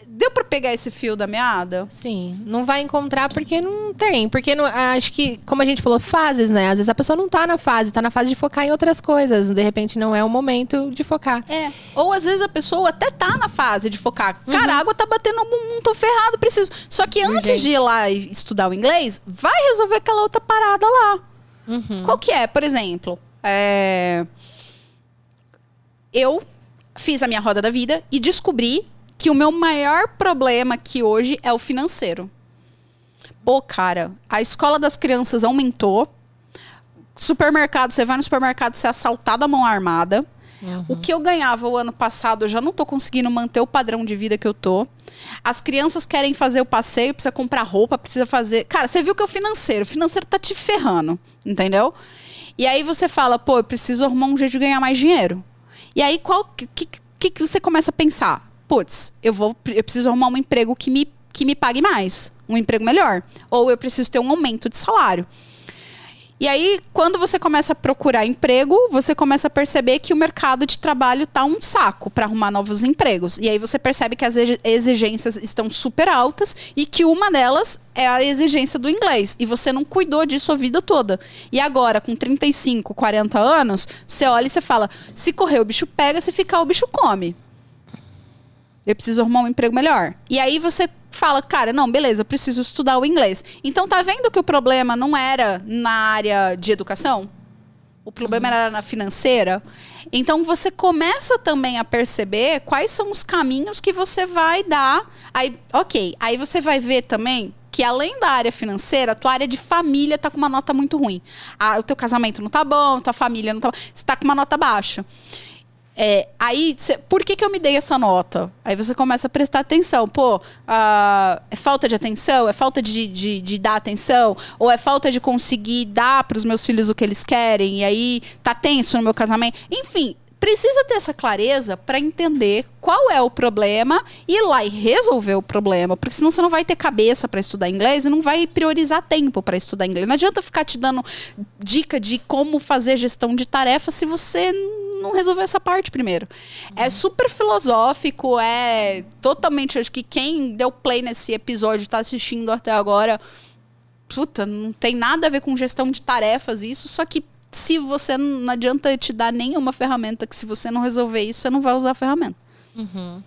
Deu para pegar esse fio da meada? Sim, não vai encontrar porque não tem. Porque não, acho que, como a gente falou, fases, né? Às vezes a pessoa não tá na fase, tá na fase de focar em outras coisas. De repente não é o momento de focar. É. Ou às vezes a pessoa até tá na fase de focar. Uhum. Cara, a água tá batendo não tô ferrado, preciso. Só que antes gente. de ir lá estudar o inglês, vai resolver aquela outra parada lá. Uhum. Qual que é? Por exemplo, é... eu fiz a minha roda da vida e descobri que o meu maior problema aqui hoje é o financeiro. Pô, cara, a escola das crianças aumentou. Supermercado, você vai no supermercado, você é assaltado à mão armada. Uhum. O que eu ganhava o ano passado, eu já não tô conseguindo manter o padrão de vida que eu tô. As crianças querem fazer o passeio, precisa comprar roupa, precisa fazer. Cara, você viu que é o financeiro. O financeiro tá te ferrando, entendeu? E aí você fala, pô, eu preciso arrumar um jeito de ganhar mais dinheiro. E aí, qual que, que, que você começa a pensar? Putz, eu vou, eu preciso arrumar um emprego que me, que me pague mais, um emprego melhor. Ou eu preciso ter um aumento de salário. E aí, quando você começa a procurar emprego, você começa a perceber que o mercado de trabalho tá um saco para arrumar novos empregos. E aí você percebe que as exigências estão super altas e que uma delas é a exigência do inglês. E você não cuidou disso a vida toda. E agora, com 35, 40 anos, você olha e você fala: se correr o bicho pega, se ficar o bicho come. Eu preciso arrumar um emprego melhor. E aí você fala, cara, não, beleza, eu preciso estudar o inglês. Então tá vendo que o problema não era na área de educação? O problema uhum. era na financeira. Então você começa também a perceber quais são os caminhos que você vai dar. Aí, ok, aí você vai ver também que além da área financeira, a tua área de família tá com uma nota muito ruim. Ah, o teu casamento não tá bom, tua família não tá você tá com uma nota baixa. É, aí, cê, por que, que eu me dei essa nota? Aí você começa a prestar atenção. Pô, é falta de atenção? É falta de, de, de, dar atenção? Ou é falta de conseguir dar para os meus filhos o que eles querem? E aí tá tenso no meu casamento? Enfim, precisa ter essa clareza para entender qual é o problema e ir lá e resolver o problema, porque senão você não vai ter cabeça para estudar inglês e não vai priorizar tempo para estudar inglês. Não adianta ficar te dando dica de como fazer gestão de tarefas se você não resolver essa parte primeiro. É uhum. É super filosófico, é totalmente. Acho que quem deu play nesse episódio, está assistindo até agora, puta, não tem nada a ver com gestão de tarefas isso, só que se você não adianta te dar nenhuma ferramenta que se você não resolver isso, você não vai usar a ferramenta. Uhum.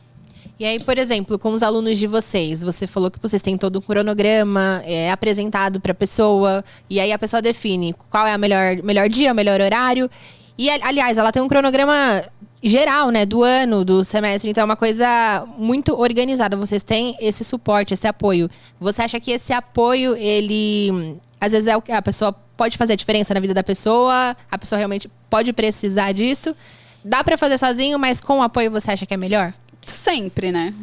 E aí, por exemplo, com os alunos de vocês, você falou que vocês têm todo um cronograma é, apresentado para a pessoa, e aí a pessoa define qual é o melhor, melhor dia, o melhor horário. E, aliás, ela tem um cronograma geral, né, do ano, do semestre, então é uma coisa muito organizada. Vocês têm esse suporte, esse apoio. Você acha que esse apoio, ele às vezes é o que a pessoa pode fazer a diferença na vida da pessoa, a pessoa realmente pode precisar disso? Dá para fazer sozinho, mas com o apoio você acha que é melhor? Sempre, né?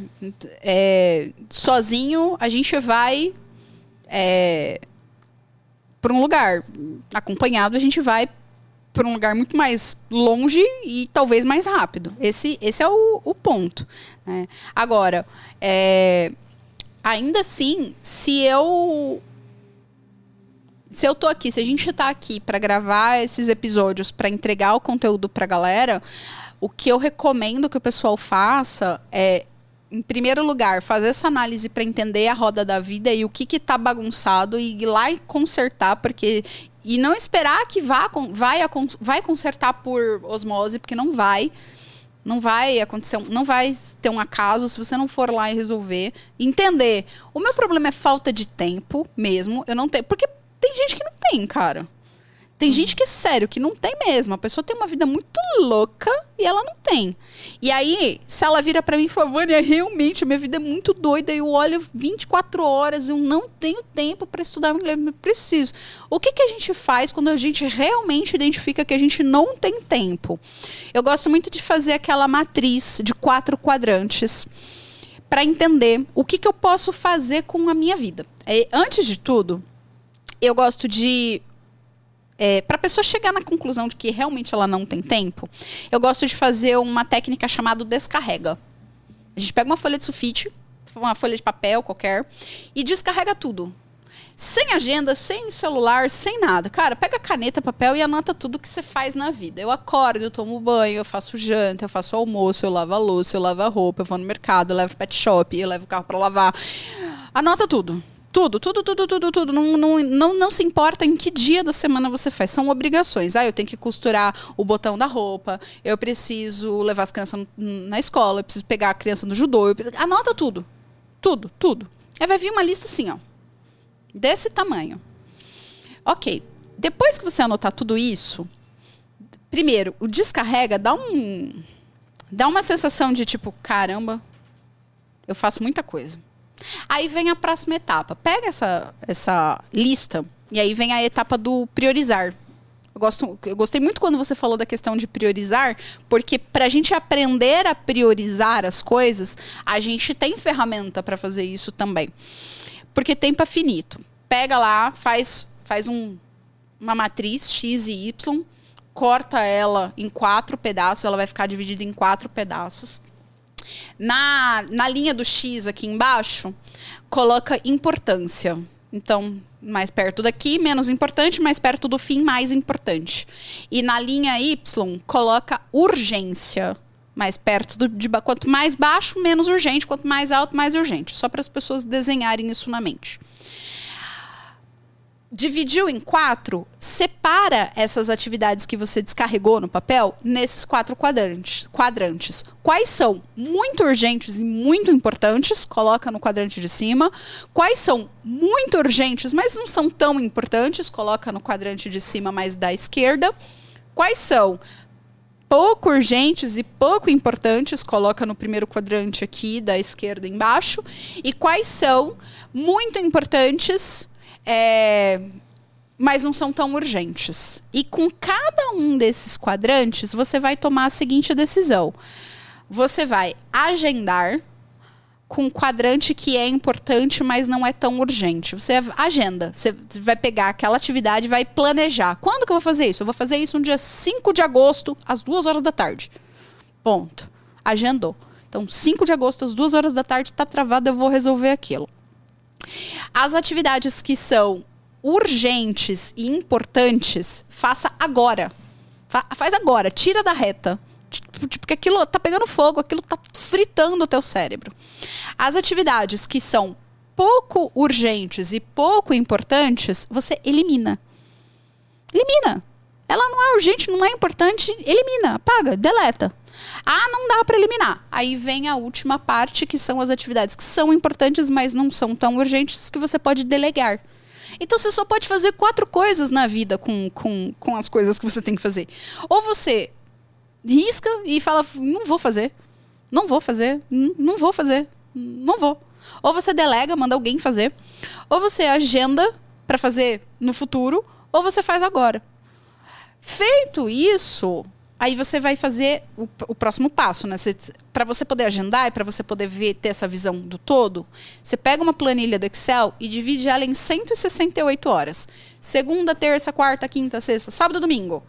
É, sozinho a gente vai é, para um lugar. Acompanhado a gente vai para um lugar muito mais longe e talvez mais rápido. Esse, esse é o, o ponto. Né? Agora, é, ainda assim, se eu se eu tô aqui, se a gente tá aqui para gravar esses episódios, para entregar o conteúdo pra galera, o que eu recomendo que o pessoal faça é em primeiro lugar, fazer essa análise para entender a roda da vida e o que que tá bagunçado e ir lá e consertar, porque e não esperar que vá vai vai consertar por osmose, porque não vai. Não vai acontecer, não vai ter um acaso se você não for lá e resolver. Entender. O meu problema é falta de tempo mesmo. Eu não tenho. Porque tem gente que não tem, cara. Tem gente que é sério, que não tem mesmo. A pessoa tem uma vida muito louca e ela não tem. E aí, se ela vira para mim e fala, Vânia, realmente, a minha vida é muito doida, eu olho 24 horas, eu não tenho tempo para estudar inglês, eu preciso. O que, que a gente faz quando a gente realmente identifica que a gente não tem tempo? Eu gosto muito de fazer aquela matriz de quatro quadrantes para entender o que, que eu posso fazer com a minha vida. É, antes de tudo, eu gosto de é, para a pessoa chegar na conclusão de que realmente ela não tem tempo, eu gosto de fazer uma técnica chamada descarrega. A gente pega uma folha de sulfite, uma folha de papel qualquer, e descarrega tudo. Sem agenda, sem celular, sem nada. Cara, pega caneta, papel e anota tudo que você faz na vida. Eu acordo, eu tomo banho, eu faço janta, eu faço almoço, eu lavo a louça, eu lavo a roupa, eu vou no mercado, eu levo pet shop, eu levo o carro para lavar. Anota tudo. Tudo, tudo, tudo, tudo, tudo. Não, não, não, não se importa em que dia da semana você faz. São obrigações. Ah, eu tenho que costurar o botão da roupa, eu preciso levar as crianças na escola, eu preciso pegar a criança no judô. Preciso... Anota tudo. Tudo, tudo. Aí vai vir uma lista assim, ó. Desse tamanho. Ok. Depois que você anotar tudo isso, primeiro, o descarrega dá um. Dá uma sensação de tipo, caramba, eu faço muita coisa. Aí vem a próxima etapa. Pega essa, essa lista e aí vem a etapa do priorizar. Eu, gosto, eu gostei muito quando você falou da questão de priorizar, porque para a gente aprender a priorizar as coisas, a gente tem ferramenta para fazer isso também. Porque tempo é finito. Pega lá, faz, faz um, uma matriz X e Y, corta ela em quatro pedaços, ela vai ficar dividida em quatro pedaços. Na, na linha do X aqui embaixo, coloca importância. Então, mais perto daqui, menos importante, mais perto do fim, mais importante. E na linha Y, coloca urgência. Mais perto do, de quanto mais baixo, menos urgente, quanto mais alto, mais urgente. Só para as pessoas desenharem isso na mente dividiu em quatro, separa essas atividades que você descarregou no papel nesses quatro quadrantes. quadrantes. Quais são muito urgentes e muito importantes? Coloca no quadrante de cima. Quais são muito urgentes, mas não são tão importantes? Coloca no quadrante de cima, mais da esquerda. Quais são pouco urgentes e pouco importantes? Coloca no primeiro quadrante aqui da esquerda embaixo. E quais são muito importantes? É, mas não são tão urgentes. E com cada um desses quadrantes, você vai tomar a seguinte decisão: você vai agendar com um quadrante que é importante, mas não é tão urgente. Você agenda. Você vai pegar aquela atividade vai planejar. Quando que eu vou fazer isso? Eu vou fazer isso no dia 5 de agosto, às 2 horas da tarde. Ponto. Agendou. Então, 5 de agosto, às 2 horas da tarde, está travado, eu vou resolver aquilo. As atividades que são urgentes e importantes, faça agora. Fa faz agora, tira da reta. Tipo, porque aquilo tá pegando fogo, aquilo tá fritando o teu cérebro. As atividades que são pouco urgentes e pouco importantes, você elimina. Elimina. Ela não é urgente, não é importante, elimina, apaga, deleta. Ah, não dá para eliminar. Aí vem a última parte, que são as atividades que são importantes, mas não são tão urgentes, que você pode delegar. Então você só pode fazer quatro coisas na vida com, com, com as coisas que você tem que fazer. Ou você risca e fala, não vou fazer. Não vou fazer. Não vou fazer. Não vou. Ou você delega, manda alguém fazer. Ou você agenda para fazer no futuro. Ou você faz agora. Feito isso, aí você vai fazer o, o próximo passo, né? Para você poder agendar e para você poder ver, ter essa visão do todo, você pega uma planilha do Excel e divide ela em 168 horas. Segunda, terça, quarta, quinta, sexta, sábado, domingo.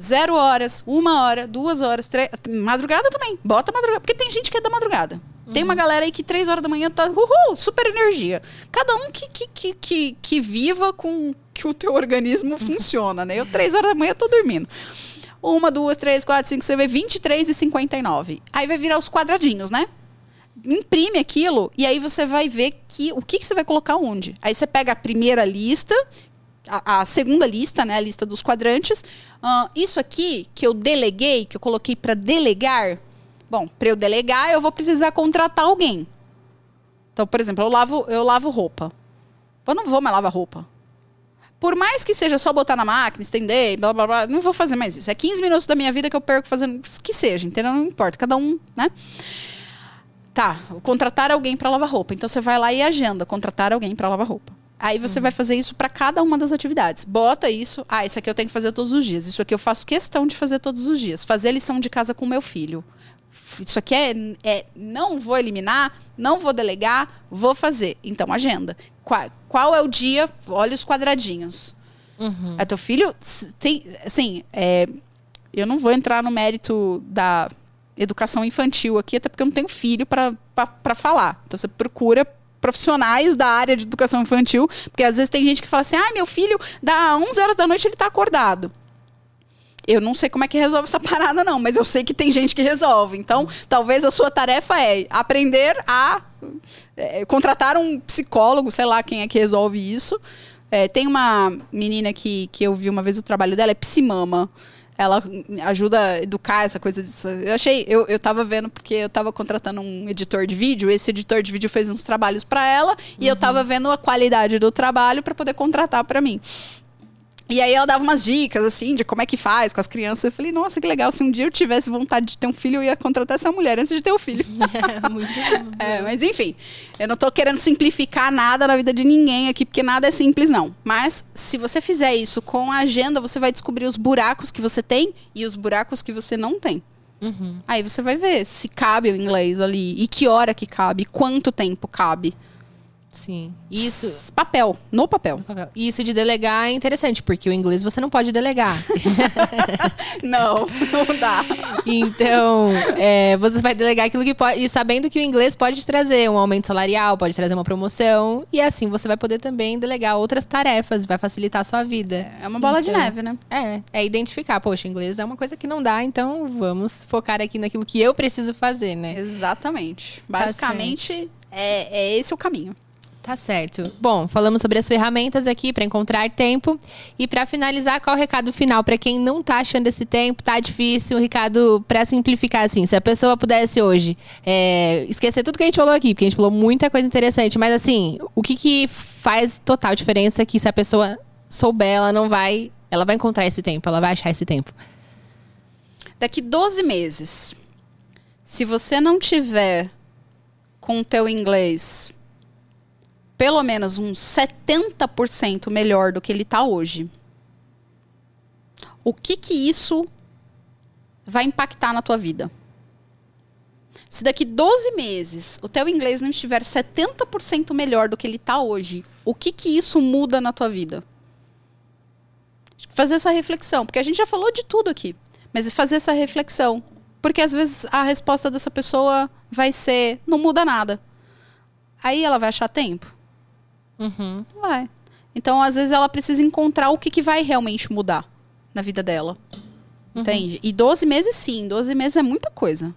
Zero horas, uma hora, duas horas, três. Madrugada também. Bota madrugada. Porque tem gente que é da madrugada. Uhum. Tem uma galera aí que três horas da manhã tá. Uhul, super energia. Cada um que, que, que, que, que viva com que o teu organismo funciona, né? Eu, três horas da manhã, tô dormindo. Uma, duas, três, quatro, cinco, você vê 23 e 59. Aí vai virar os quadradinhos, né? Imprime aquilo e aí você vai ver que o que, que você vai colocar onde. Aí você pega a primeira lista, a, a segunda lista, né? A lista dos quadrantes. Uh, isso aqui que eu deleguei, que eu coloquei para delegar. Bom, para eu delegar, eu vou precisar contratar alguém. Então, por exemplo, eu lavo, eu lavo roupa. Eu não vou mais lavar roupa. Por mais que seja só botar na máquina, estender, blá blá blá, não vou fazer mais isso. É 15 minutos da minha vida que eu perco fazendo. Que seja, entendeu? Não importa, cada um, né? Tá, contratar alguém para lavar roupa. Então você vai lá e agenda, contratar alguém para lavar roupa. Aí você uhum. vai fazer isso para cada uma das atividades. Bota isso. Ah, isso aqui eu tenho que fazer todos os dias. Isso aqui eu faço questão de fazer todos os dias. Fazer lição de casa com meu filho. Isso aqui é, é não vou eliminar, não vou delegar, vou fazer. Então, agenda. Qual, qual é o dia? Olha os quadradinhos. Uhum. É teu filho tem, assim, é, eu não vou entrar no mérito da educação infantil aqui, até porque eu não tenho filho para falar. Então você procura profissionais da área de educação infantil, porque às vezes tem gente que fala assim: "Ah, meu filho, dá 11 horas da noite ele está acordado". Eu não sei como é que resolve essa parada, não, mas eu sei que tem gente que resolve. Então, talvez a sua tarefa é aprender a é, contratar um psicólogo, sei lá quem é que resolve isso. É, tem uma menina que, que eu vi uma vez o trabalho dela, é psimama. Ela ajuda a educar essa coisa disso. Eu achei, eu, eu tava vendo porque eu tava contratando um editor de vídeo, esse editor de vídeo fez uns trabalhos para ela uhum. e eu tava vendo a qualidade do trabalho para poder contratar para mim. E aí ela dava umas dicas, assim, de como é que faz com as crianças. Eu falei, nossa, que legal. Se um dia eu tivesse vontade de ter um filho, eu ia contratar essa mulher antes de ter o filho. É, muito é, mas enfim, eu não tô querendo simplificar nada na vida de ninguém aqui, porque nada é simples, não. Mas se você fizer isso com a agenda, você vai descobrir os buracos que você tem e os buracos que você não tem. Uhum. Aí você vai ver se cabe o inglês ali, e que hora que cabe, quanto tempo cabe. Sim. Isso. Papel, no papel. no papel. Isso de delegar é interessante, porque o inglês você não pode delegar. não, não dá. Então, é, você vai delegar aquilo que pode. E sabendo que o inglês pode trazer um aumento salarial, pode trazer uma promoção. E assim você vai poder também delegar outras tarefas, vai facilitar a sua vida. É uma bola então, de neve, né? É, é identificar, poxa, inglês é uma coisa que não dá, então vamos focar aqui naquilo que eu preciso fazer, né? Exatamente. Tá Basicamente, tá é, é esse o caminho. Tá certo. Bom, falamos sobre as ferramentas aqui para encontrar tempo. E para finalizar, qual o recado final para quem não tá achando esse tempo, tá difícil? Recado para simplificar assim, se a pessoa pudesse hoje é, esquecer tudo que a gente falou aqui, porque a gente falou muita coisa interessante, mas assim, o que, que faz total diferença que se a pessoa souber, ela não vai, ela vai encontrar esse tempo, ela vai achar esse tempo? Daqui 12 meses, se você não tiver com o teu inglês pelo menos uns 70% melhor do que ele está hoje, o que que isso vai impactar na tua vida? Se daqui 12 meses o teu inglês não estiver 70% melhor do que ele está hoje, o que que isso muda na tua vida? Fazer essa reflexão, porque a gente já falou de tudo aqui, mas fazer essa reflexão, porque às vezes a resposta dessa pessoa vai ser não muda nada. Aí ela vai achar tempo. Uhum. Vai. Então, às vezes, ela precisa encontrar o que, que vai realmente mudar na vida dela. Uhum. Entende? E 12 meses, sim. 12 meses é muita coisa.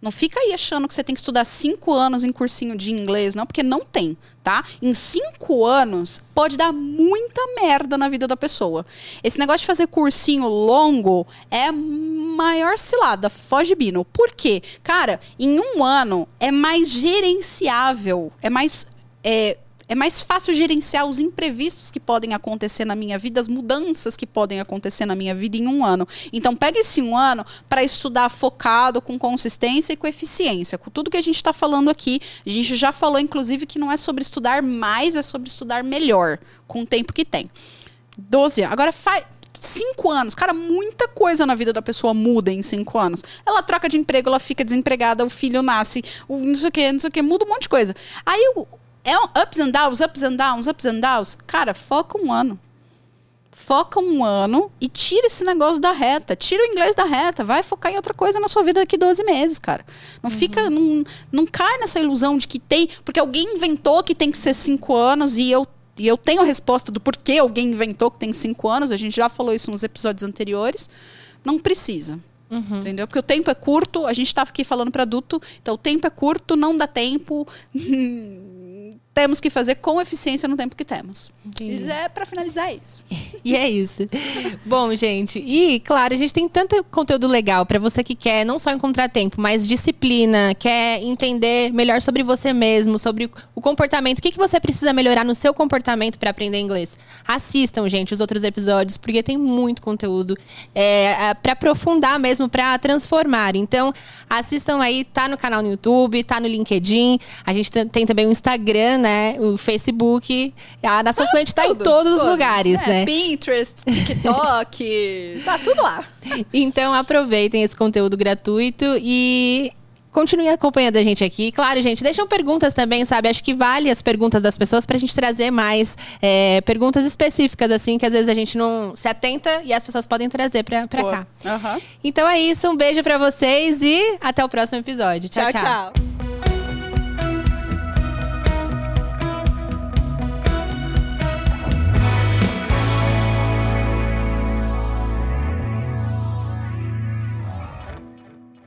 Não fica aí achando que você tem que estudar cinco anos em cursinho de inglês, não, porque não tem, tá? Em cinco anos pode dar muita merda na vida da pessoa. Esse negócio de fazer cursinho longo é maior cilada, foge bino. Por quê? Cara, em um ano é mais gerenciável, é mais. É, é mais fácil gerenciar os imprevistos que podem acontecer na minha vida, as mudanças que podem acontecer na minha vida em um ano. Então, pega esse um ano para estudar focado, com consistência e com eficiência. Com tudo que a gente está falando aqui, a gente já falou, inclusive, que não é sobre estudar mais, é sobre estudar melhor, com o tempo que tem. 12 anos. Agora, faz cinco anos. Cara, muita coisa na vida da pessoa muda em cinco anos. Ela troca de emprego, ela fica desempregada, o filho nasce, o não sei o que, não sei o que, muda um monte de coisa. Aí o, é um ups and downs, ups and downs, ups and downs. Cara, foca um ano. Foca um ano e tira esse negócio da reta. Tira o inglês da reta. Vai focar em outra coisa na sua vida daqui 12 meses, cara. Não uhum. fica. Não, não cai nessa ilusão de que tem. Porque alguém inventou que tem que ser cinco anos e eu e eu tenho a resposta do porquê alguém inventou que tem cinco anos, a gente já falou isso nos episódios anteriores. Não precisa. Uhum. Entendeu? Porque o tempo é curto, a gente estava aqui falando para adulto, então o tempo é curto, não dá tempo. temos que fazer com eficiência no tempo que temos. Entendi. É para finalizar isso. e é isso. Bom, gente, e claro, a gente tem tanto conteúdo legal para você que quer não só encontrar tempo, mas disciplina, quer entender melhor sobre você mesmo, sobre o comportamento, o que, que você precisa melhorar no seu comportamento para aprender inglês. Assistam, gente, os outros episódios, porque tem muito conteúdo é, é para aprofundar mesmo, para transformar. Então, assistam aí, tá no canal no YouTube, tá no LinkedIn, a gente tem também o Instagram, né? Né? O Facebook. A Nação ah, Fluente está em todos, os lugares, é, né? Pinterest, TikTok, tá tudo lá. Então aproveitem esse conteúdo gratuito e Continue acompanhando a gente aqui. Claro, gente, deixam perguntas também, sabe? Acho que vale as perguntas das pessoas para a gente trazer mais é, perguntas específicas, assim, que às vezes a gente não se atenta e as pessoas podem trazer para cá. Uhum. Então é isso, um beijo para vocês e até o próximo episódio. tchau. tchau. tchau.